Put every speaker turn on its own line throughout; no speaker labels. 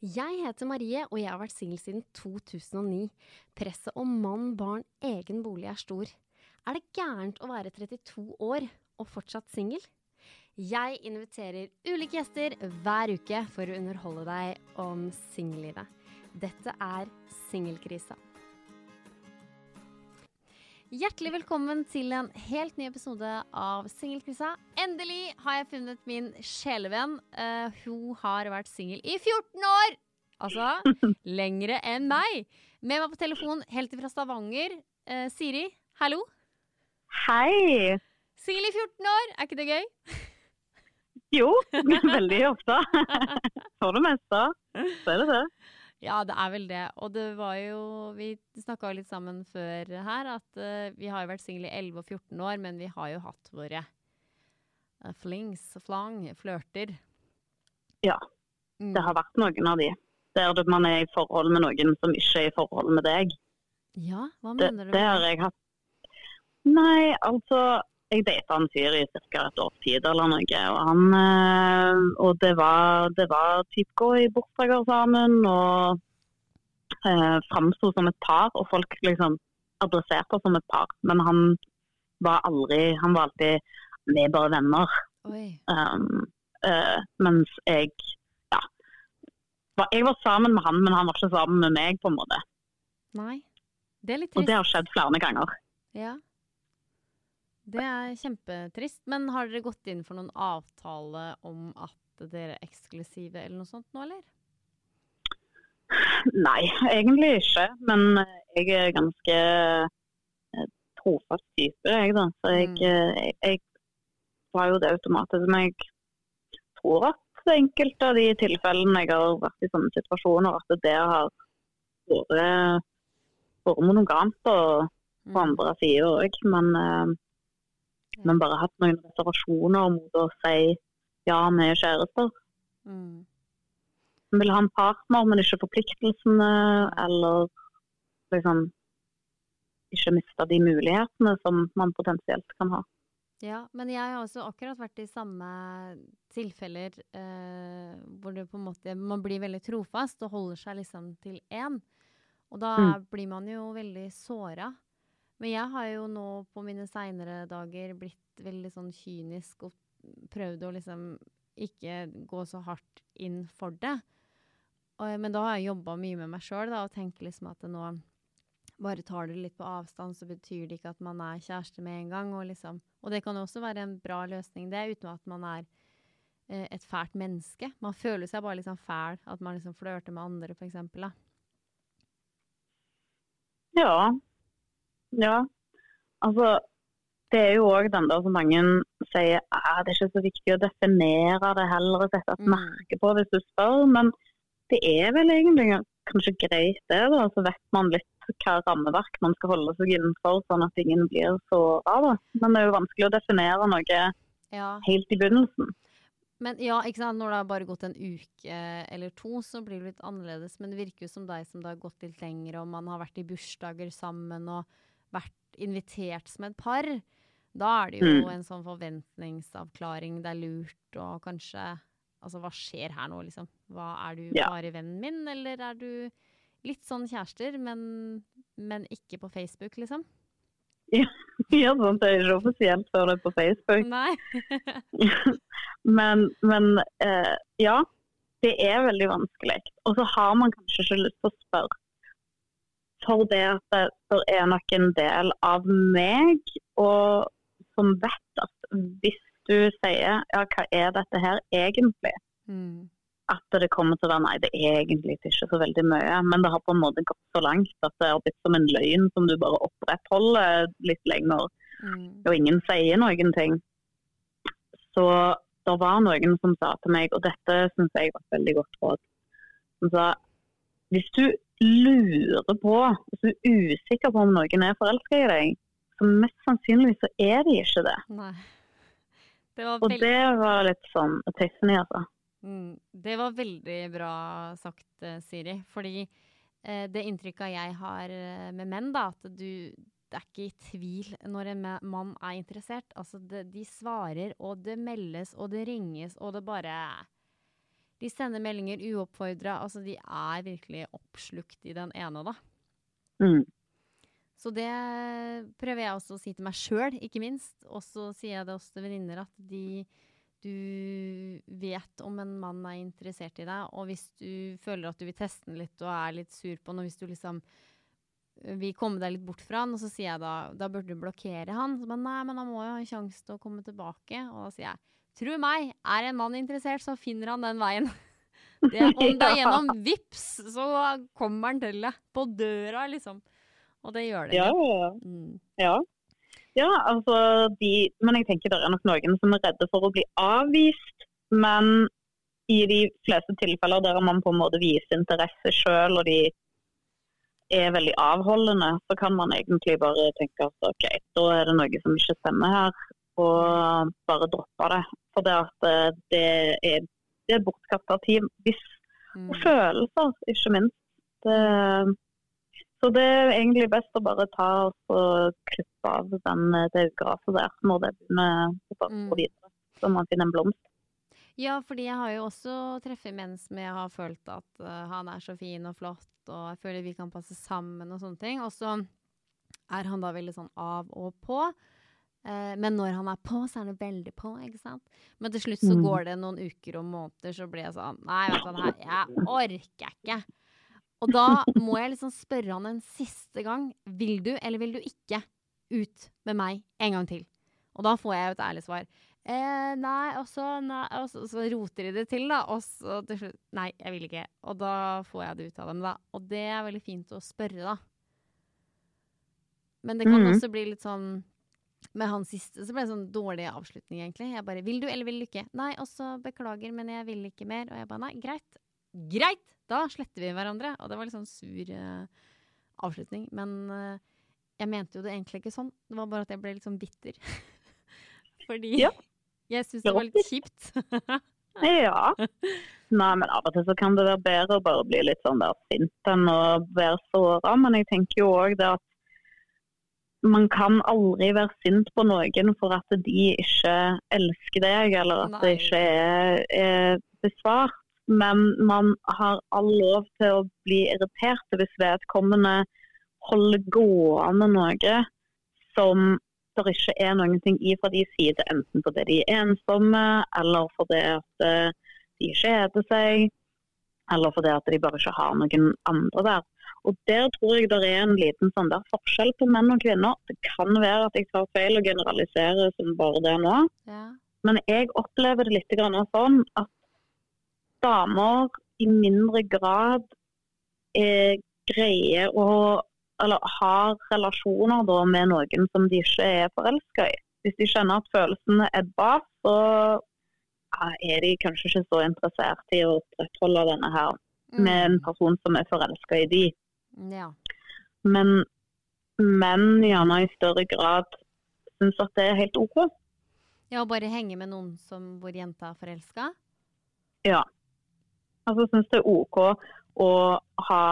Jeg heter Marie, og jeg har vært singel siden 2009. Presset om mann, barn, egen bolig er stor. Er det gærent å være 32 år og fortsatt singel? Jeg inviterer ulike gjester hver uke for å underholde deg om singellivet. Dette er Singelkrisa. Hjertelig velkommen til en helt ny episode av Singelkrisa. Endelig har jeg funnet min sjelevenn. Uh, hun har vært singel i 14 år! Altså lengre enn meg. Med meg på telefon helt fra Stavanger. Uh, Siri, hallo.
Hei.
Singel i 14 år, er ikke det gøy?
Jo, veldig ofte. For det meste. Så er det det.
Ja, det er vel det. Og det var jo Vi snakka litt sammen før her at uh, vi har jo vært single i 11 og 14 år, men vi har jo hatt våre uh, flings, flang, flørter.
Ja. Mm. Det har vært noen av de. Der man er i forhold med noen som ikke er i forhold med deg.
Ja, hva mener
det, du? Det har jeg hatt. Nei, altså jeg data en fyr i ca. et års tid eller noe. Og, han, eh, og det var, det var typ gå i bursdager sammen og eh, framsto som et par. Og folk liksom adresserte som et par. Men han var aldri Han var alltid Vi er bare venner. Um, eh, mens jeg ja. Jeg var sammen med han, men han var ikke sammen med meg, på en måte.
Nei. Det er litt trist.
Og det har skjedd flere ganger.
Ja. Det er kjempetrist. Men har dere gått inn for noen avtale om at dere er eksklusive eller noe sånt nå, eller?
Nei, egentlig ikke. Men jeg er ganske eh, trofast type, jeg da. Så jeg, mm. Eh, jeg, jeg var jo det automatisk. Men jeg tror at enkelte av de tilfellene jeg har vært i sånne situasjoner, at det har vært, vært monogamt på, på mm. andre sider òg. Men men bare hatt noen reservasjoner mot å si ja, vi er kjærester. Mm. Man vil ha en partner, men ikke forpliktelsene, eller liksom ikke miste de mulighetene som man potensielt kan ha.
Ja, men jeg har også akkurat vært i samme tilfeller eh, hvor det på en måte man blir veldig trofast og holder seg liksom til én. Og da mm. blir man jo veldig såra. Men jeg har jo nå på mine seinere dager blitt veldig sånn kynisk og prøvd å liksom ikke gå så hardt inn for det. Og, men da har jeg jobba mye med meg sjøl og tenker liksom at nå bare tar det litt på avstand, så betyr det ikke at man er kjæreste med en gang. Og, liksom, og det kan jo også være en bra løsning, det, uten at man er eh, et fælt menneske. Man føler seg bare liksom fæl at man liksom flørter med andre, f.eks.
Ja, ja, altså det er jo òg den der som mange sier at det er ikke så viktig å definere det, heller og sette et mm. merke på hvis du spør. Men det er vel egentlig kanskje greit det, da. Så vet man litt hva rammeverk man skal holde seg innenfor, sånn at ingen blir såra. Men det er jo vanskelig å definere noe ja. helt i begynnelsen.
Men ja, ikke sant? Når det har bare gått en uke eller to, så blir det litt annerledes. Men det virker jo som deg som det har gått litt lenger, og man har vært i bursdager sammen. og vært invitert som et par, da er det jo mm. en sånn forventningsavklaring. Det er lurt å kanskje Altså, hva skjer her nå, liksom? Hva, er du ja. bare vennen min, eller er du litt sånn kjærester, men, men ikke på Facebook, liksom?
Ja, ja det er ikke offisielt før det er på Facebook.
Nei.
men, men eh, ja, det er veldig vanskelig. Og så har man kanskje ikke lyst til å spørre for det at det, er nok en del av meg og, som vet at hvis du sier ja, hva er dette her egentlig? Mm. At det kommer til å være nei, det er egentlig ikke så veldig mye. Men det har på en måte gått så langt at det har blitt som en løgn som du bare opprettholder litt lenger. Mm. Og ingen sier noen ting. Så det var noen som sa til meg, og dette syns jeg var et veldig godt råd, som sa hvis du lurer på, du er usikker på om noen er forelska i deg, så mest sannsynlig så er de ikke det.
Nei. Det var
Og det var litt sånn epiphany, altså.
mm, det var veldig bra sagt, eh, Siri. Fordi eh, det inntrykket jeg har eh, med menn, da, at du det er ikke i tvil når en mann er interessert. Altså, det, de svarer, og det meldes, og det ringes, og det bare De sender meldinger uoppfordra. Altså, de er virkelig oppslukt i den ene, da.
Mm.
Så det prøver jeg også å si til meg sjøl, ikke minst. Og så sier jeg det også til venninner at de du vet om en mann er interessert i deg, og hvis du føler at du vil teste den litt og er litt sur på den, og hvis du liksom vil komme deg litt bort fra han, og så sier jeg da da burde du blokkere han. Så bare, nei, men han må jo ha en sjanse til å komme tilbake. Og da sier jeg tro meg, er en mann interessert, så finner han den veien. Det, om det er gjennom vips, så kommer han til det. På døra, liksom. Og det gjør det.
Ja, ja, ja.
Mm.
Ja. ja, altså de Men jeg tenker det er nok noen som er redde for å bli avvist. Men i de fleste tilfeller der man på en måte viser interesse sjøl, og de er veldig avholdende, så kan man egentlig bare tenke at OK, da er det noe som ikke stemmer her, og bare droppe det. For det at eh, det er, det er bortkasta tid. Hvis,
Mm.
og følelser, ikke minst. Det, så det er egentlig best å bare ta og klippe av den, det gresset der når det begynner å
Mm.
gå videre. Så man finner en blomst.
Ja, fordi jeg har jo også treffet menn som jeg har følt at uh, han er så fin og flott, og jeg føler vi kan passe sammen og sånne ting. Og så er han da veldig sånn av og på. Eh, men når han er på, så er han veldig på, ikke sant. Men til slutt så
Mm.
går det noen uker og måneder, så blir jeg sånn Nei, vet du her, jeg orker ikke. Og da må jeg liksom spørre han en siste gang. Vil du, eller vil du ikke, ut med meg en gang til? Og da får jeg jo et ærlig svar. Eh, nei, og så, roter de det til, da. Og så til slutt Nei, jeg vil ikke. Og da får jeg det ut av dem, da. Og det er veldig fint å spørre, da. Men det kan
Mhm.
også bli litt sånn Med han siste så ble det sånn dårlig avslutning, egentlig. Jeg bare 'Vil du, eller vil du ikke?' Nei, og så 'Beklager, men jeg vil ikke mer'. Og jeg bare 'Nei, greit'. Greit! Da sletter vi hverandre. Og det var litt sånn sur uh, avslutning. Men uh, jeg mente jo det egentlig ikke sånn. Det var bare at jeg ble litt sånn bitter. Fordi
Ja.
jeg syns det var litt kjipt.
Ja. Nei, men av og til så kan det være bedre å bare bli litt sånn der sint enn å være såra. Men jeg tenker jo òg det at man kan aldri være sint på noen for at de ikke elsker deg, eller at det ikke er, er besvart. Men man har all lov til å bli irritert hvis vedkommende holder gående noe som det ikke er noen ting i fra de side, enten fordi de er ensomme, eller fordi at eh, de kjeder seg, eller fordi at de bare ikke har noen andre der. Og Der tror jeg det er en liten sånn der forskjell på menn og kvinner. Det kan være at jeg tar feil og generaliserer som bare det nå,
Ja.
men jeg opplever det litt grann sånn at damer i mindre grad eh, greier å eller har relasjoner da, med noen som de ikke er forelska i. Hvis de kjenner at følelsene er bak, så er de kanskje ikke så interessert i å opprettholde denne her med en person som er forelska i de.
Mm, Ja.
Men menn gjerne i større grad syns at det er helt OK.
ja, å bare henge med noen som hvor jenta er forelska?
Ja. Altså syns det er OK å ha,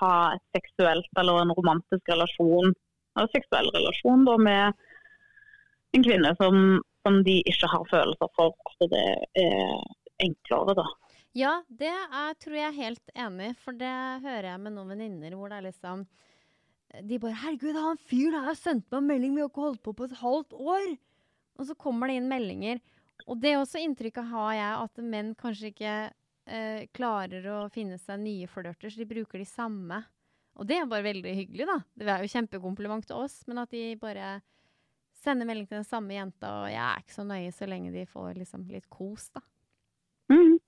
ha et seksuelt eller en romantisk relasjon, eller seksuell relasjon da, med en kvinne som, som de ikke har følelser for. At det er enklere, da.
Ja, det er, tror jeg er helt enig, for det hører jeg med noen venninner hvor det er liksom De bare 'Herregud, han fyren har sendt meg en melding, vi har ikke holdt på på et halvt år!' Og så kommer det inn meldinger. Og det er også inntrykket har jeg, at menn kanskje ikke eh, klarer å finne seg nye flørter, så de bruker de samme. Og det er bare veldig hyggelig, da. Det er jo kjempekompliment til oss, men at de bare sender melding til den samme jenta, og jeg er ikke så nøye så lenge de får liksom litt kos, da.
Mm.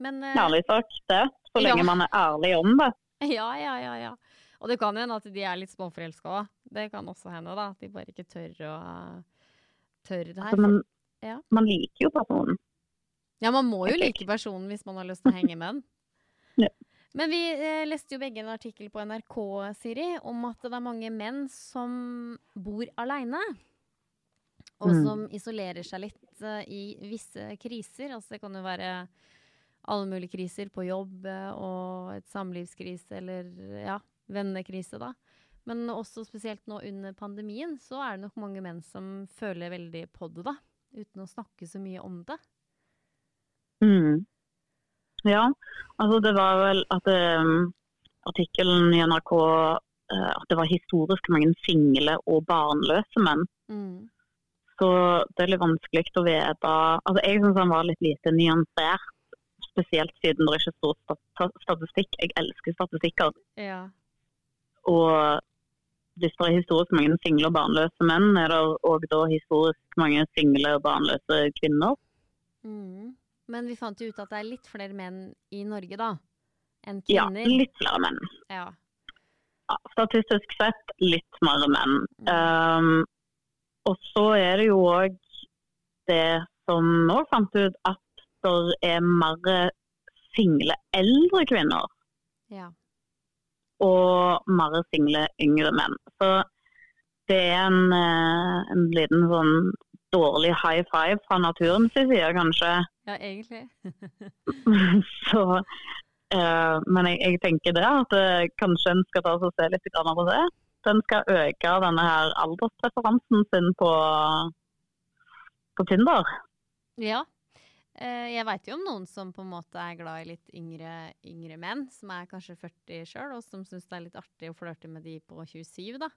Men uh,
Ærlig sagt, det. Så lenge
Ja.
man er ærlig om det.
Ja, ja, ja, ja. Og det kan hende at de er litt småforelska òg. Det kan også hende, da. At de bare ikke tør å Tør det her.
Altså, men
Ja.
man liker jo personen.
Ja, man må jo like personen hvis man har lyst til å henge med den.
Ja.
Men vi eh, leste jo begge en artikkel på NRK, Siri, om at det er mange menn som bor aleine. Og
Mm.
som isolerer seg litt eh, i visse kriser. Altså det kan jo være alle mulige kriser på jobb eh, og et samlivskrise eller ja, vennekrise, da. Men også spesielt nå under pandemien så er det nok mange menn som føler veldig på det, da. Uten å snakke så mye om det.
Mm. Ja, altså det var vel at um, artikkelen i NRK uh, at det var historisk mange single og barnløse menn.
Mm.
Så det er litt vanskelig å vite altså Jeg syns han var litt lite nyansert. Spesielt siden det ikke står stor statistikk. Jeg elsker statistikker.
Ja.
Og hvis det er historisk mange single og barnløse menn, er det òg da historisk mange single og barnløse kvinner.
Mm. Men vi fant jo ut at det er litt flere menn i Norge, da, enn kvinner.
Ja, litt flere menn.
Ja.
Ja, statistisk sett litt mer menn.
Mm.
Um, og så er det jo òg det som nå fant ut, at det er mer single eldre kvinner
ja.
og mer single yngre menn. Så det er en, eh, en liten sånn dårlig high five fra naturens side, kanskje.
Ja, egentlig.
Så, eh, men jeg, jeg tenker det at eh, kanskje en skal ta og se litt på det. Den skal øke denne her alderspreferansen sin på, på Tinder.
Ja. Eh, jeg veit jo om noen som på en måte er glad i litt yngre, yngre menn, som er kanskje 40 sjøl, og som syns det er litt artig å flørte med de på 27, da.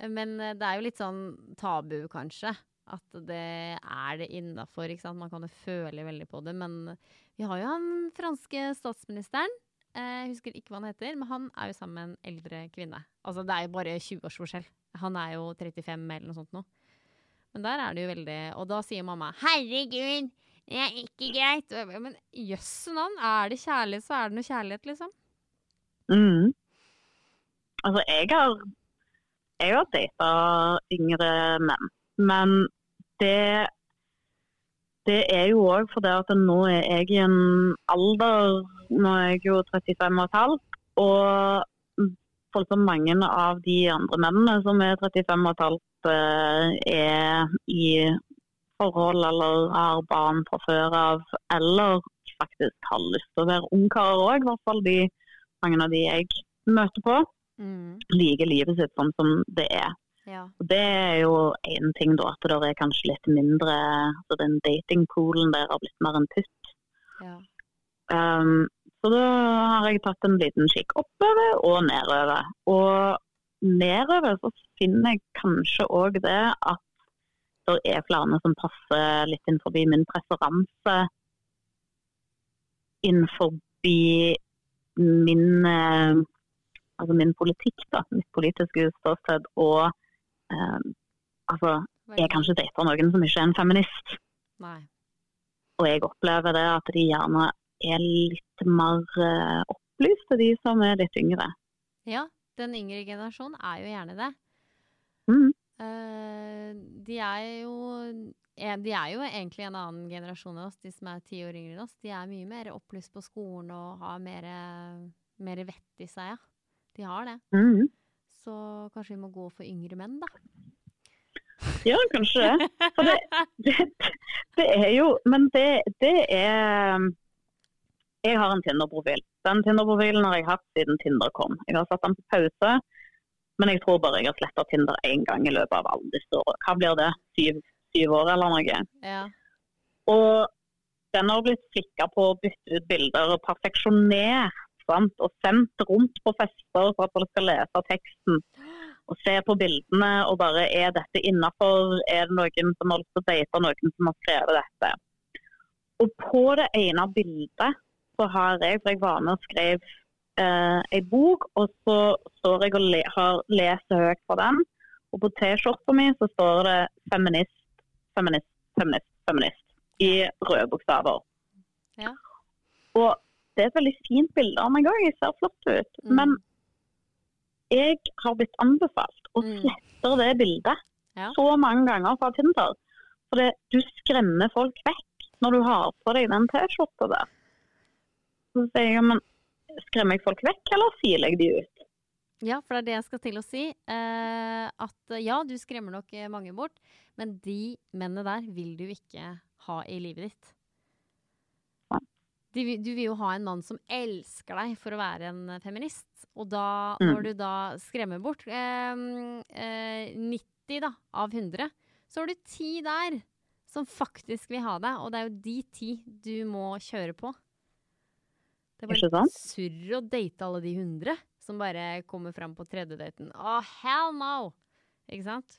Eh, Men eh, det er jo litt sånn tabu, kanskje. At det er det innafor. Man kan jo føle veldig på det. Men vi har jo han franske statsministeren. Eh, Jeg husker ikke hva han heter, men han er jo sammen med en eldre kvinne. Altså det er jo bare 20 års forskjell. Han er jo 35 eller noe sånt nå. Men der er det jo veldig Og da sier mamma 'herregud, det er ikke greit'. Men jøsse navn, er det kjærlighet, så er det noe kjærlighet, liksom.
Mm. Altså, jeg har, jeg har data yngre menn, men det, det er jo òg fordi at nå er jeg i en alder Nå er jeg jo 35 og et halvt, og voldsomt mange av de andre mennene som er 35 og et halvt, eh, er i forhold eller har barn fra før av, eller faktisk har lyst til å være ungkarer òg. I hvert fall de, mange av de jeg møter på,
Mm.
liker livet sitt sånn som det er.
Ja.
Og Det er jo én ting, da, at det er kanskje litt mindre altså Den datingpoolen der har blitt mer en putt.
ja.
Um, så da har jeg tatt en liten kikk oppover og nedover. Og nedover så finner jeg kanskje òg det at det er flere som passer litt inn forbi min preferanse. Innenfor min, eh, altså min politikk, da. Mitt politiske ståsted. Og eh, altså, jeg kan ikke date noen som ikke er en feminist.
Nei.
Og jeg opplever det at de gjerne er litt mer opplyst opplyste, de som er litt yngre.
Ja, den yngre generasjonen er jo gjerne det.
Mm.
Eh, de er jo eh, De er jo egentlig en annen generasjon enn oss, de som er ti år yngre enn oss. De er mye mer opplyst på skolen og har mer, mer vett i seg, ja. De har det.
Mm.
Så kanskje vi må gå for yngre menn, da.
Ja, kanskje det. For det, det, det er jo Men det, det er Jeg har en Tinder-profil. Den Tinder-profilen har jeg hatt siden Tinder kom. Jeg har satt den på pause, men jeg tror bare jeg har sletta Tinder én gang i løpet av alle disse årene. Hva blir det? Syv, syv år eller noe?
Ja.
Og den har blitt flikka på å bytte ut bilder og perfeksjonert. Sant? Og sendt rundt på fester for at folk skal lese teksten. Og se på bildene og bare er dette innafor? Er det noen som har lyst til å date noen som har skrevet dette? Og på det ene bildet så har jeg, for jeg var med og skrev eh, ei bok, og så står jeg og le, har lest høyt fra den. Og på T-skjorta mi så står det 'feminist, feminist, feminist', feminist i røde bokstaver.
Ja.
Og det er et veldig fint bilde av meg òg, jeg ser flott ut.
Mm.
Men jeg har blitt anbefalt å
Mm.
slette det bildet
Ja.
så mange ganger fra Tinder. For det, du skremmer folk vekk når du har på deg den T-skjorta der. Så sier jeg, men skremmer jeg folk vekk, eller siler jeg de ut?
Ja, for det er det jeg skal til å si. Eh, at ja, du skremmer nok eh, mange bort, men de mennene der vil du ikke ha i livet ditt. Du, du vil jo ha en mann som elsker deg for å være en feminist. Og da,
Mm.
når du da skremmer bort eh, eh, 90 da, av 100, så har du 10 der som faktisk vil ha deg. Og det er jo de 10 du må kjøre på. Det er bare surr å date alle de 100 som bare kommer fram på tredje daten. Å, hell no! Ikke sant?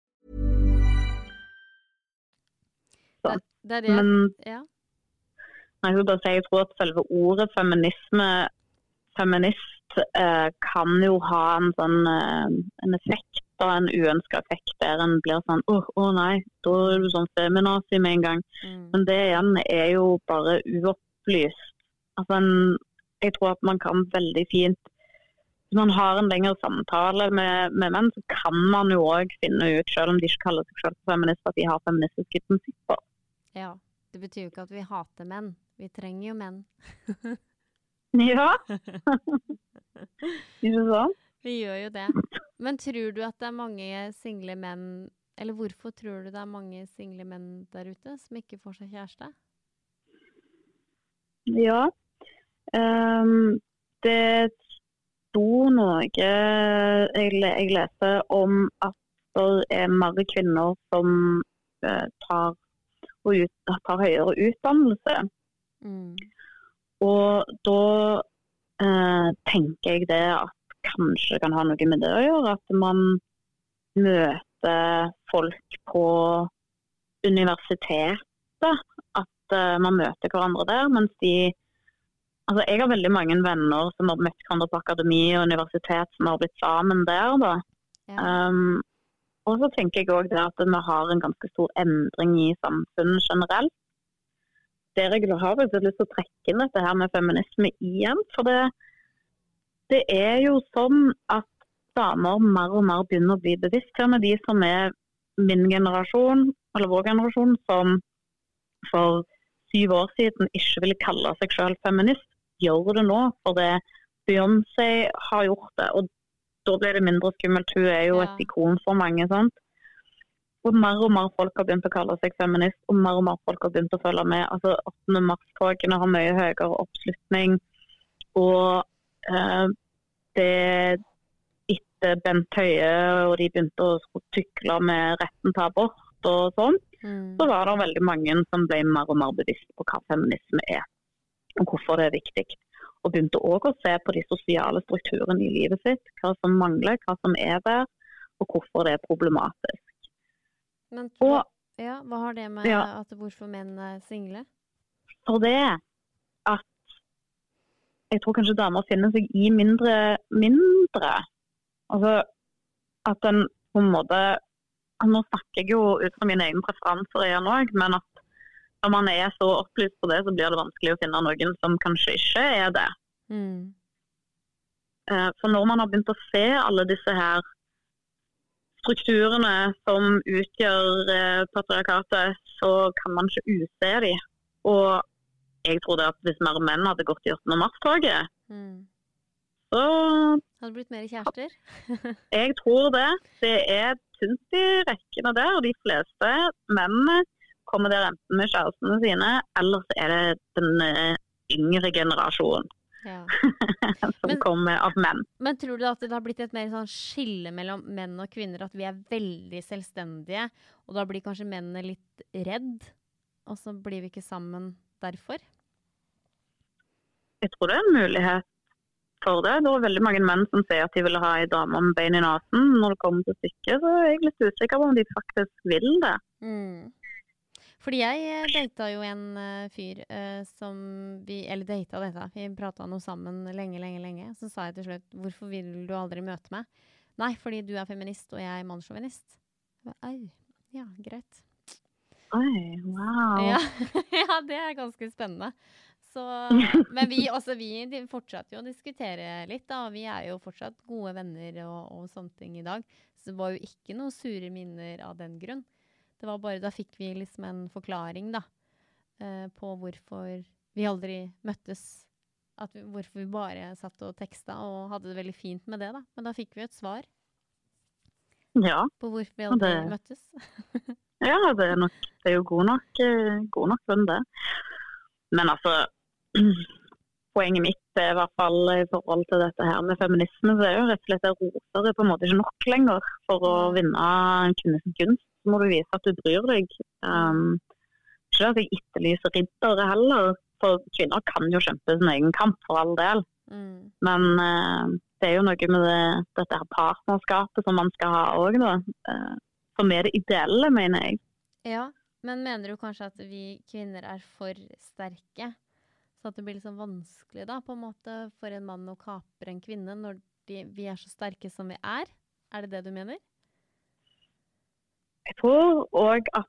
Det, det er det.
Men
ja.
si, jeg tror at selve ordet feminisme, feminist, eh, kan jo ha en sånn eh, en effekt, og en uønska effekt, der en blir sånn åh, å nei, da er du sånn feminazi med en gang.
Mm.
Men det igjen er jo bare uopplyst. Altså, en, jeg tror at man kan veldig fint Hvis man har en lengre samtale med, med menn, så kan man jo òg finne ut, selv om de ikke kaller seg selv feminister, at de har feministiske prinsipper.
Ja. Det betyr jo ikke at vi hater menn. Vi trenger jo menn.
Ja. ikke sant?
Vi gjør jo det. Men tror du at det er mange single menn Eller hvorfor tror du det er mange single menn der ute som ikke får seg kjæreste?
Ja. Um, det sto noe jeg, jeg leste om at det er mer kvinner som uh, tar, og ut, tar høyere utdannelse.
Mm.
Og da eh, tenker jeg det at kanskje det kan ha noe med det å gjøre. At man møter folk på universitetet. At eh, man møter hverandre der. Mens de Altså, jeg har veldig mange venner som har møtt hverandre på akademi og universitet, som har blitt sammen der. da.
Ja.
Um, og så tenker jeg òg det at vi har en ganske stor endring i samfunnet generelt. Der jeg har faktisk lyst til å trekke inn dette her med feminisme igjen. For det, det er jo sånn at damer mer og mer begynner å bli bevisst. Og med de som er min generasjon, eller vår generasjon, som for syv år siden ikke ville kalle seg selv feminist, gjør det nå. For det Beyoncé har gjort det. Og da ble det mindre skummelt. Hun er jo
Ja.
et ikon for mange. sant? Og mer og mer folk har begynt å kalle seg feminist, og mer og mer folk har begynt å følge med. Altså 8. mars-togene har mye høyere oppslutning. Og eh, det etter Bent Høie og de begynte å tykle med retten til abort og sånn,
Mm.
så var det veldig mange som ble mer og mer bevisst på hva feminisme er, og hvorfor det er viktig. Og begynte òg å se på de sosiale strukturene i livet sitt, hva som mangler, hva som er der, og hvorfor det er problematisk.
Men
Og
ja, hva har det med
Ja.
at hvorfor menn er single?
for det at jeg tror kanskje damer finner seg i mindre mindre. Altså at en på en måte Nå snakker jeg jo ut fra mine egne preferanser igjen òg, men at når man er så opplyst på det, så blir det vanskelig å finne noen som kanskje ikke er det.
Mm.
Eh, For når man har begynt å se alle disse her strukturene som utgjør eh, patriarkatet, så kan man ikke use de. Og jeg tror det at hvis mer menn hadde gått i 8. mars-toget,
Mm.
så
Hadde blitt mer kjærester?
jeg tror det. Det er tynt i rekkene der. Og de fleste mennene kommer der enten med kjærestene sine, eller så er det den eh, yngre generasjonen
Ja.
som
Men-
kommer av menn.
Men tror du at det har blitt et mer sånn skille mellom menn og kvinner? At vi er veldig selvstendige, og da blir kanskje mennene litt redd? Og så blir vi ikke sammen derfor?
Jeg tror det er en mulighet for det. Det er veldig mange menn som sier at de vil ha ei dame med bein i nesen. Når det kommer til stykket, så er jeg litt usikker på om de faktisk vil det.
Mm. Fordi jeg eh, data jo en eh, fyr uh, som vi Eller data dette. Vi prata noe sammen lenge, lenge, lenge. Så sa jeg til slutt 'Hvorfor vil du aldri møte meg?' 'Nei, fordi du er feminist, og jeg er mannssjåvinist'. Au. Ja, greit.
Oi, wow.
Ja. ja, det er ganske spennende. Så, men vi, også vi fortsatte jo å diskutere litt, da. og Vi er jo fortsatt gode venner og, og sånne ting i dag. Så det var jo ikke noe sure minner av den grunn. Det var bare, Da fikk vi liksom en forklaring da, eh, på hvorfor vi aldri møttes. At vi, hvorfor vi bare satt og teksta og hadde det veldig fint med det. da. Men da fikk vi et svar
Ja,
på hvorfor vi aldri
det-
møttes.
ja det, er nok, det er jo god nok, eh, god nok grunn, det. Men altså Poenget mitt er i hvert fall i forhold til dette her med feminisme, så er jo rett og slett at roser er på en måte ikke nok lenger. For å vinne en kvinnes gunst, så må du vise at du bryr deg. Um, ikke at jeg etterlyser riddere heller, for kvinner kan jo kjempe sin egen kamp, for all del.
Mm.
Men uh, det er jo noe med det, dette her partnerskapet som man skal ha òg, da. Uh, som er det ideelle, mener jeg.
Ja, men mener du kanskje at vi kvinner er for sterke? Så at det blir sånn vanskelig da, på en måte, for en mann å kapre en kvinne når de, vi er så sterke som vi er? Er det det du mener?
Jeg tror òg at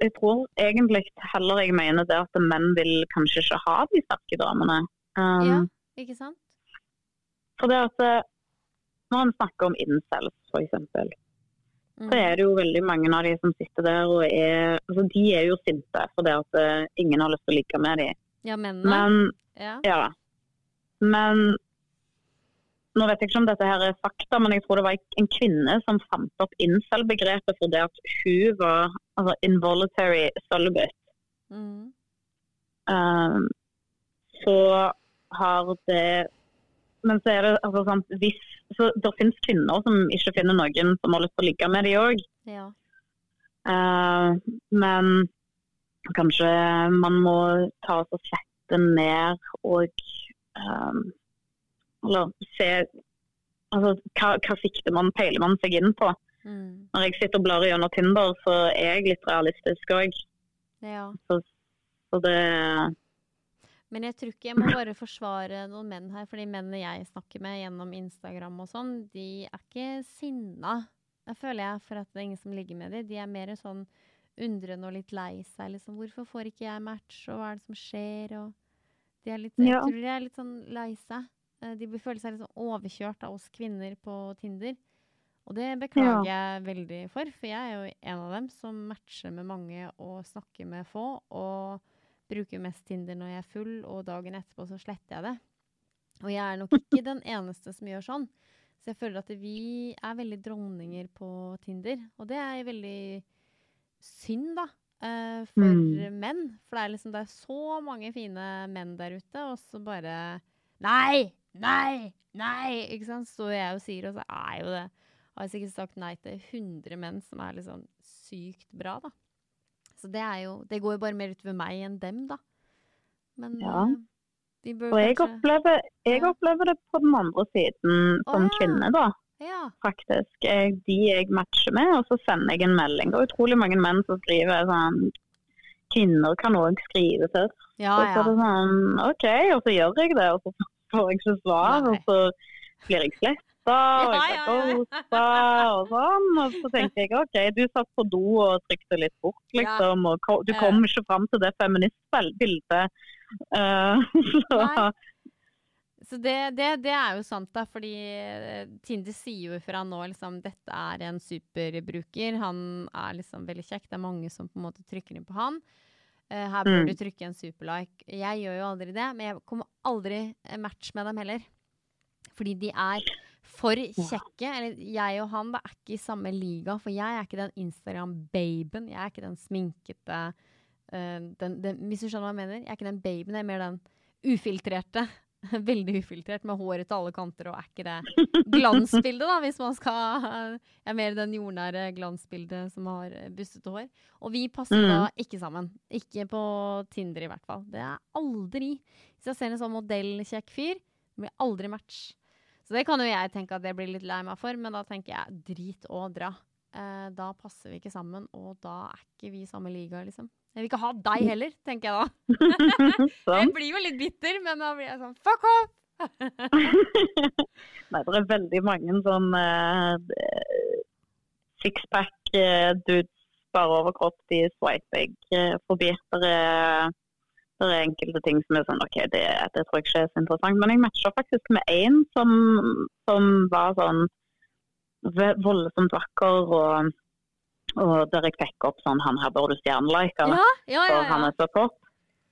jeg tror egentlig heller jeg mener det at menn vil kanskje ikke ha de sterke damene. Um,
Ja, ikke sant?
For det at eh, Når en snakker om incels, f.eks.,
Mm.
så er det jo veldig mange av de som sitter der og er altså De er jo sinte fordi at eh, ingen har lyst til å ligge med dem.
Ja, mennene.
Men
ja.
Ja. Men nå vet jeg ikke om dette her er fakta, men jeg tror det var en kvinne som fant opp incel-begrepet for det at hun var altså involuntary celibate.
Mm.
Um, så har det Men så er det altså sant, hvis så Det finnes kvinner som ikke finner noen som har lyst til å ligge med dem òg.
ja.
Uh, men kanskje man må ta oss og sette ned og um, Eller se altså, hva, hva sikter man, peiler man seg inn på?
Mm.
Når jeg sitter og blar gjennom Tinder, så er jeg litt realistisk òg.
ja.
Så, så det
Men jeg tror ikke jeg må bare forsvare noen menn her, for de mennene jeg snakker med gjennom Instagram og sånn, de er ikke sinna, jeg føler jeg, for at det er ingen som ligger med dem. De er mer sånn undrende og litt lei seg. Liksom, 'Hvorfor får ikke jeg match, og hva er det som skjer?' Og de er litt, Jeg
Ja.
tror de er litt sånn lei seg. Eh, De bør føle seg sånn overkjørt av oss kvinner på Tinder. Og det beklager jeg veldig for, for jeg er jo en av dem som matcher med mange og snakker med få. og bruker mest Tinder når jeg er full, og dagen etterpå så sletter jeg det. Og jeg er nok ikke den eneste som gjør sånn. Så jeg føler at vi er veldig dronninger på Tinder. Og det er veldig synd, da, eh, for
Mm.
menn. For det er liksom det er så mange fine menn der ute, og så bare Nei! Nei! Nei! Ikke sant? Står jeg og sier, og så er jo det Har jeg sikkert sagt nei til 100 menn som er liksom sykt bra, da. Så det er jo Det går jo bare mer utover meg enn dem, da. Men
Ja.
de bør
Og jeg
kanskje
opplever, jeg
Ja.
opplever det på den andre siden som
oh,
kvinne, da.
Ja.
Faktisk. Jeg, de jeg matcher med, og så sender jeg en melding. Det er utrolig mange menn som skriver sånn Kvinner kan òg skrive til Ja,
Ja,
Og så er det sånn OK, og så gjør jeg det, og så får jeg ikke svar,
Nei.
og så blir jeg sletta, og jeg blir ghosta, og sånn. Og så tenker jeg OK, du satt på do og trykte litt bort, liksom, og du kom ikke fram til det feministbildet. Uh, så
Nei. Så det, det, det er jo sant, da, fordi eh, Tinder sier jo fra nå liksom dette er en superbruker. Han er liksom veldig kjekk. Det er mange som på en måte trykker inn på han. Eh, her bør
Mm.
du trykke en superlike. Jeg gjør jo aldri det, men jeg kommer aldri eh, match med dem heller. Fordi de er for kjekke. Eller jeg og han da, er ikke i samme liga, for jeg er ikke den Instagram-baben. Jeg er ikke den sminkete uh, den, den, Hvis du skjønner hva jeg mener? Jeg er ikke den baben, jeg er mer den ufiltrerte. Veldig ufiltrert, med håret til alle kanter, og er ikke det glansbildet, da, hvis man skal er mer den jordnære glansbildet som har bustete hår. Og vi passer mm. da ikke sammen. Ikke på Tinder, i hvert fall. Det er aldri. Hvis jeg ser en sånn modellkjekk fyr, det blir aldri match. Så det kan jo jeg tenke at jeg blir litt lei meg for, men da tenker jeg drit og dra. Eh, da passer vi ikke sammen, og da er ikke vi samme liga, liksom. Jeg vil ikke ha deg heller, tenker jeg da. jeg blir jo litt bitter, men da blir jeg sånn fuck off!
Nei, det er veldig mange sånn uh, sixpack uh, dudes bare overkropp, de swiper jeg uh, forbi. Det er, det er, enkelte ting som er sånn OK, det, det, tror jeg ikke er så interessant. Men jeg matcha faktisk med én som, som var sånn voldsomt vakker og og der jeg fikk opp sånn Han her bør du stjernelike.
Ja, ja, ja,
han er så kort.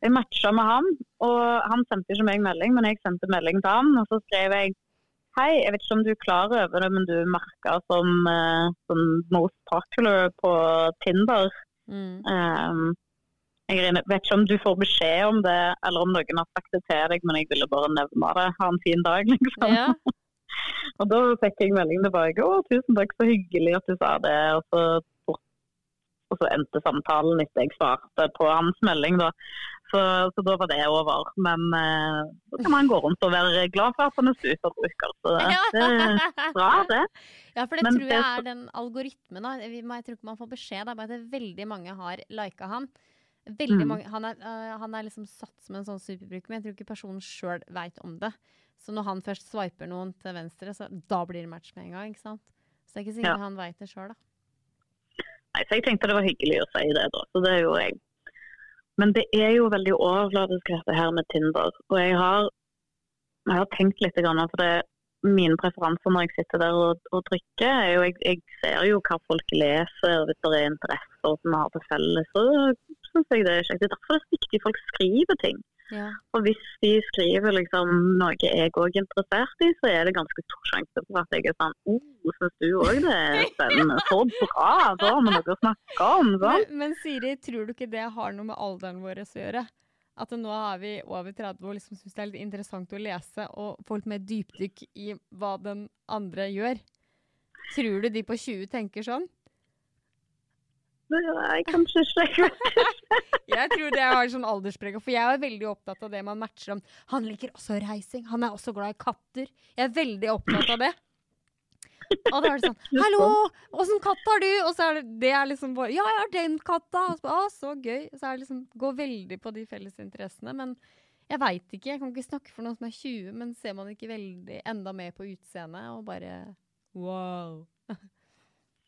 Jeg matcha med han, og han sendte ikke meg melding, men jeg sendte melding til han. Og så skrev jeg Hei, jeg vet ikke om du er klar over det, men du er merka som, uh, som most popular på Tinder. Mm. Um, jeg vet ikke om du får beskjed om det, eller om noen har sagt det til deg, men jeg ville bare nevne det. Ha en fin dag, liksom. Ja. og da fikk jeg melding tilbake. Å, tusen takk, så hyggelig at du sa det. Og så og så endte samtalen etter jeg svarte på hans melding. da. Så, så, da var det over. Men eh, så kan man gå rundt og være glad for at han er superbruker. Så det, det er bra, det.
Ja, for det Men tror jeg er den algoritmen. da. Jeg tror ikke man får beskjed da, at veldig mange har lika han. Veldig mm. mange, han, er, uh, han er liksom satt som en sånn superbruker, men jeg tror ikke personen sjøl veit om det. Så når han først swiper noen til venstre, så da blir det match med en gang. ikke sant? Så det er ikke sikkert ja. han veit det sjøl, da.
Nei, så jeg tenkte det var hyggelig å si det, da. Så det gjorde jeg. Men det er jo veldig overfladisk dette her med Tinder. Og jeg har, jeg har tenkt litt, for det, mine preferanser når jeg sitter der og, og trykker, er jo jeg, jeg, ser jo hva folk leser, hvis det er interesser som vi har til felles. Så syns jeg det er kjekt. Det er derfor det er viktig folk skriver ting. Ja. Og hvis de skriver liksom noe jeg òg er interessert i, så er det ganske stor sjanse for at jeg er sånn Å, oh, syns du òg det er spennende? Så bra! Da har vi noe å snakke om.
Men, men, Siri, tror du ikke det har noe med alderen vår å gjøre? At nå er vi over 30 og liksom syns det er litt interessant å lese og få litt mer dypdykk i hva den andre gjør. Tror du de på 20 tenker sånn?
Kanskje ikke.
jeg tror det var sånn aldersprega, For jeg er veldig opptatt av det man matcher om. Han liker også reising. Han er også glad i katter. Jeg er veldig opptatt av det. Og da er det sånn 'Hallo, åssen katt har du?' Og så er det, det er liksom bare 'Ja, jeg har den katta'. Og så, å, så gøy. Så er det liksom Går veldig på de felles interessene. Men jeg veit ikke. Jeg kan ikke snakke for noen som er 20, men ser man ikke veldig enda mer på utseendet og bare wow.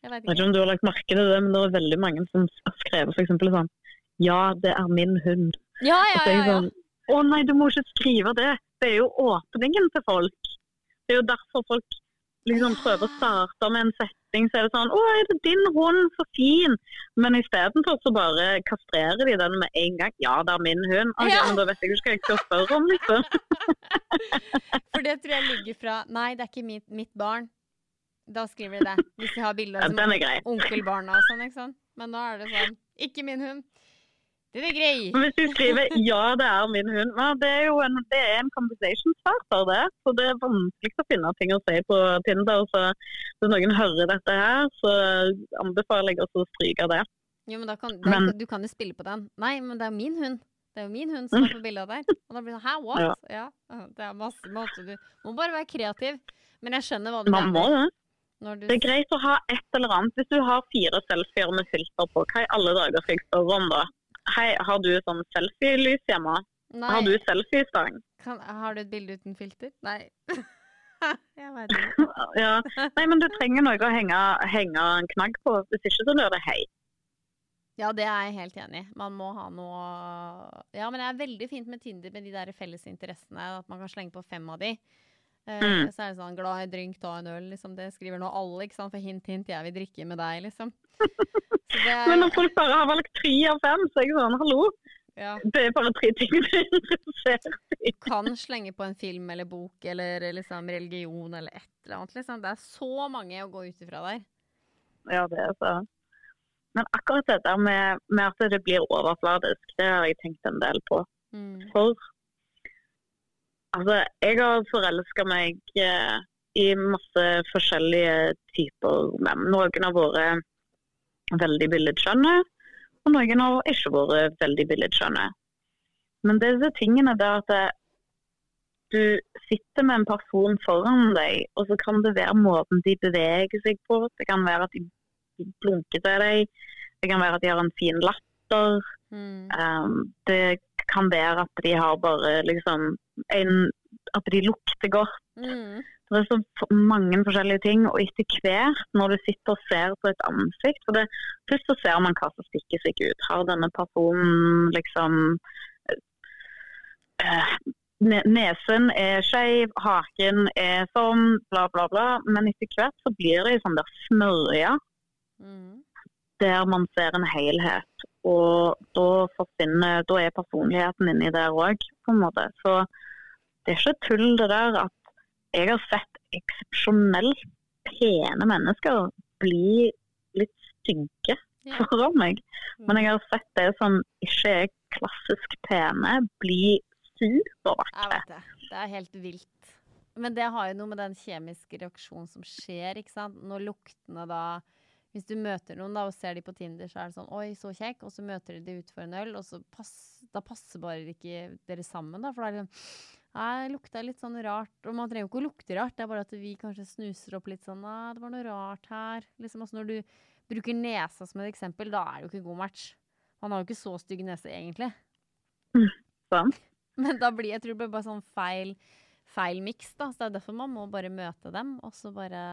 Jeg vet ikke. om du har lagt merke til det, men det er veldig mange som har skrevet f.eks. sånn Ja, det er min hund.
Ja, ja, ja, ja.
Sånn, Å nei, du må ikke skrive det. Det er jo åpningen til folk. Det er jo derfor folk liksom prøver å starte med en setting. Så er det sånn Å, er det din hund? Så fin. Men istedenfor så bare kastrerer de den med en gang. Ja, det er min hund. Okay, ja. Men da vet jeg ikke hva jeg skal spørre om, liksom.
For det tror jeg ligger fra Nei, det er ikke mitt, mitt barn. Da skriver de det. Hvis de har bilde som ja, onkelbarna og sånn. ikke sant? Men nå er det sånn Ikke min hund. Den er grei.
Hvis du skriver 'ja, det er min hund', ja, det er jo en, det er en conversation starter, det. Så det er vanskelig å finne ting å si på Tinder. Så hvis noen hører dette her, så anbefaler jeg også å stryke det.
Jo, men, da kan, da, men Du kan jo spille på den. Nei, men det er min hund. Det er jo min hund som er på bildet der. Og da blir det sånn Hæ, what? Ja. ja. Det er masse måter du Må bare være kreativ. Men jeg skjønner hva du
Man mener. Må det. Det er greit å ha et eller annet. Hvis du har fire selfier med filter på, hva i alle dager skal jeg spørre om da? Hei, har du sånn selfielys hjemme? Nei. Har du selfiestang?
Har du et bilde uten filter? Nei. jeg vet ikke.
ja. Nei, men du trenger noe å henge, henge en knagg på. Hvis ikke så blir det hei.
Ja, det er jeg helt enig i. Man må ha noe Ja, men det er veldig fint med Tinder med de der felles interessene. At man kan slenge på fem av de. Eh, mm. Så er det sånn 'glad i drink, ta en øl', liksom. Det skriver nå alle, ikke sant. For hint, hint, jeg vil drikke med deg, liksom.
Er... Men når folk bare har valgt tre av fem, så er jeg sånn 'hallo'.
Ja.
Det er bare tre ting du er interessert i.
Kan slenge på en film eller bok eller liksom religion eller et eller annet. Liksom. Det er så mange å gå ut ifra der.
Ja, det er så. Men akkurat det der med, med at det blir overfladisk, det har jeg tenkt en del på.
Mm.
For altså, jeg har forelska meg eh, i masse forskjellige typer menn. Noen har vært veldig billedskjønne, og noen har ikke vært veldig billedskjønne. Men disse tingene der at det, du sitter med en person foran deg, og så kan det være måten de beveger seg på. Det kan være at de blunker til deg. Det kan være at de har en fin latter.
Mm.
Um, det kan være at de har bare liksom en At de lukter godt.
Mm.
Det er så mange forskjellige ting. Og etter hvert, når du sitter og ser på et ansikt for det, Først så ser man hva som stikker seg ut. Har denne personen liksom øh, Nesen er skeiv, haken er sånn, bla, bla, bla. Men etter hvert så blir det sånn der smørja.
Mm.
Der man ser en helhet. Og da forsvinner Da er personligheten inni der òg, på en måte. Så det er ikke tull, det der at jeg har sett eksepsjonelt pene mennesker bli litt stygge foran meg. Men jeg har sett det som ikke er klassisk pene, bli supervakre.
det. Det er helt vilt. Men det har jo noe med den kjemiske reaksjonen som skjer, ikke sant. Når luktene da Hvis du møter noen da og ser de på Tinder, så er det sånn Oi, så kjekk. Og så møter de de ut for en øl, og så pass, da passer bare ikke dere sammen, da. For da er det sånn Nei, lukta litt sånn rart. Og man trenger jo ikke å lukte rart, det er bare at vi kanskje snuser opp litt sånn Nei, det var noe rart her. Liksom altså når du bruker nesa som et eksempel, da er det jo ikke god match. Han har jo ikke så stygg nese, egentlig.
Sånn.
Men da blir jeg tror det blir bare sånn feil, feil miks, da. Så det er derfor man må bare møte dem, og så bare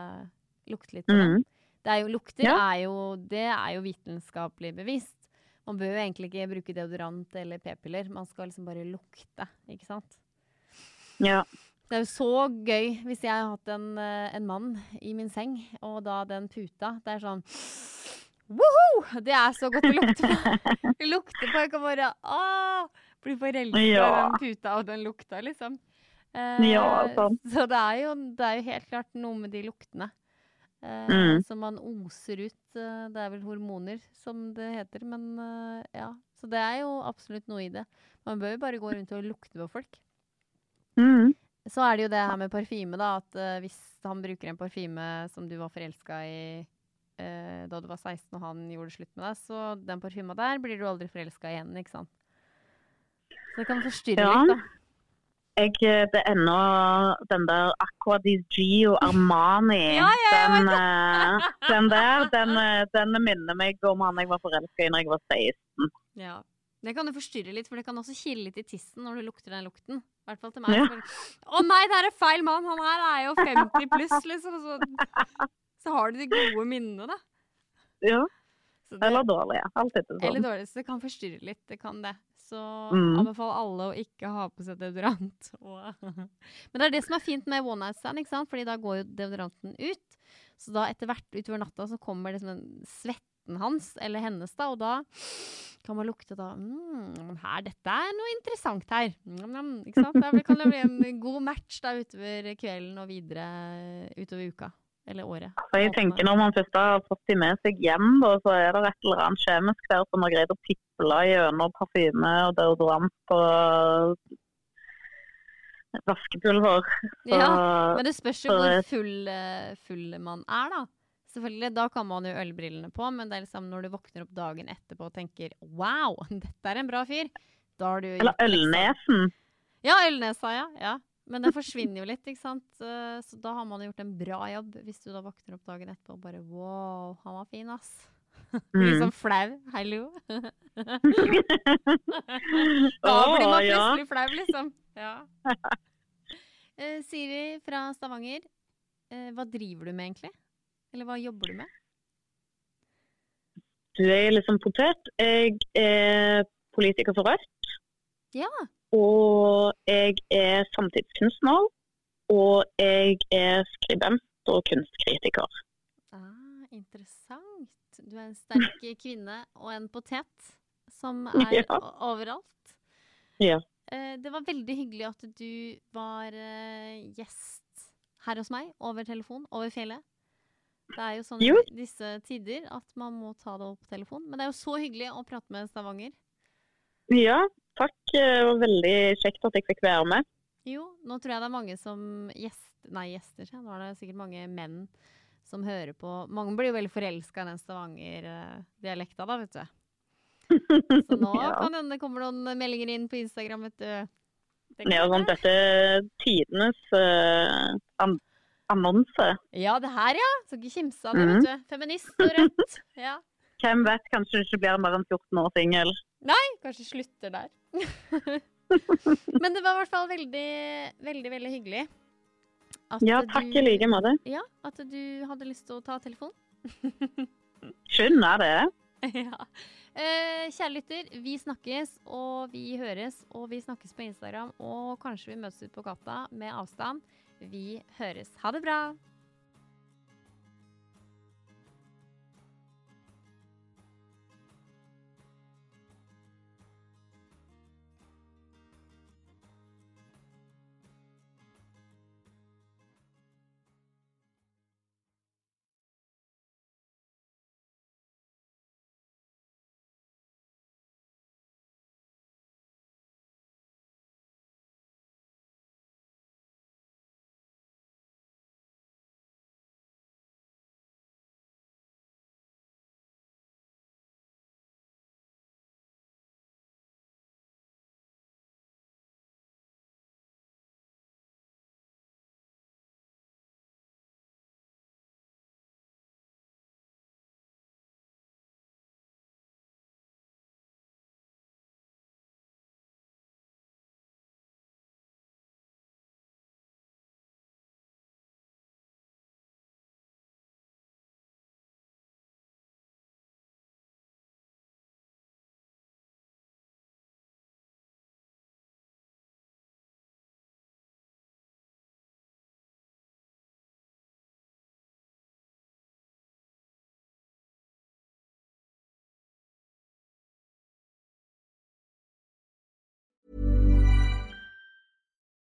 lukte litt på dem. Det jo, lukter
Ja.
er jo, det er jo vitenskapelig bevisst. Man bør jo egentlig ikke bruke deodorant eller p-piller. Man skal liksom bare lukte, ikke sant.
Ja.
Det er jo så gøy hvis jeg har hatt en, eh, en mann i min seng, og da den puta Det er sånn Woho! Det er så godt å lukte på. lukte på. Jeg kan bare ah, bli ja. i den puta og den lukta, liksom. Eh,
Ja, sant.
Så det er, jo, det er jo helt klart noe med de luktene. Eh,
Mm.
Som man oser ut. eh, det er vel hormoner, som det heter. Men eh, ja. Så det er jo absolutt noe i det. Man bør jo bare gå rundt og lukte på folk.
Mm.
Så er det jo det her med parfyme, da. At hvis han bruker en parfyme som du var forelska i eh, da du var 16 og han gjorde slutt med deg, så den parfyma der blir du aldri forelska igjen, ikke sant. Så det kan forstyrre
Ja.
litt, da.
Jeg, det er ennå den der Aqua di Gio Armani.
Ja, ja,
den, eh, den der, den, eh, den minner meg om han jeg var forelska i når jeg var 16.
Ja. Det kan jo forstyrre litt, for det kan også kile litt i tissen når du lukter den lukten. I hvert fall til meg.
Ja.
så Å nei, det er en feil mann! Han her er jo 50 pluss, liksom. Så, så har du de gode minnene, da.
Ja,
det-
eller dårlige. Alt etter
Eller
sånn.
dårlig, så det kan forstyrre litt. Det kan det. Så
Mm.
anbefaler alle å ikke ha på seg deodorant. Men det er det som er fint med one night stand, ikke sant? Fordi da går jo deodoranten ut. Så da etter hvert utover natta så kommer liksom den svetten hans, eller hennes, da, og da kan man lukte da mm, her, dette er noe interessant her. Mm, ikke sant? Da kan det bli en god match da utover kvelden og videre utover uka. Eller året.
Altså, jeg tenker Når man først har fått de med seg hjem, da, så er det et eller annet kjemisk der som har greid å piple gjennom parfyme og deodorant og vaskepulver. Så,
Ja, Men det spørs jo hvor full, eh, full man er, da. Selvfølgelig, Da kan man jo ølbrillene på, men det er liksom når du våkner opp dagen etterpå og tenker 'wow, dette er en bra fyr', da har du
eller
liksom-
ølnesen.
Ja, ølnesa, ja. ja. Men det forsvinner jo litt, ikke sant. Eh, Så da har man gjort en bra jobb, hvis du da våkner opp dagen etterpå og bare 'wow, han var fin, ass'.
Mm.
Litt sånn flau. Hallo. da blir man plutselig flau, liksom. Ja. Eh, Siri fra Stavanger, eh, hva driver du med egentlig? Eller hva jobber du med?
Du er liksom potet. Jeg er politiker for Rødt.
Ja.
Og jeg er samtidskunstner. Og jeg er skribent og kunstkritiker.
Ah, interessant. Du er en sterk kvinne og en potet som er
Ja.
overalt.
Ja.
Eh, det var veldig hyggelig at du var eh, gjest her hos meg over telefon, over fjellet. Det er jo sånn i disse tider at man må ta det opp på telefon. Men det er jo så hyggelig å prate med Stavanger.
ja, takk. Det var veldig kjekt at jeg fikk være med.
Jo, nå tror jeg det er mange som gjest, Nei, gjester, seg. Nå er det sikkert mange menn som hører på. Mange blir jo veldig forelska i den Stavanger-dialekta, da, vet du. Så nå
Ja.
kan hende det kommer noen meldinger inn på Instagram, vet du. Det
Ja, sånn, dette er tidenes uh, an annonse.
Ja, det her, ja. Skal ikke kimse av det,
Mhm.
vet du. Feminist og rødt. Ja.
Hvem vet, kanskje du ikke blir mer enn 14 år singel.
Nei, kanskje slutter der. Men det var i hvert fall veldig, veldig, veldig hyggelig. at
Ja, takk i like måte.
Ja, at du hadde lyst til å ta telefon.
Skjønner det.
ja. Eh, kjære lytter, vi snakkes og vi høres, og vi snakkes på Instagram. Og kanskje vi møtes ut på gata med avstand. Vi høres. Ha det bra!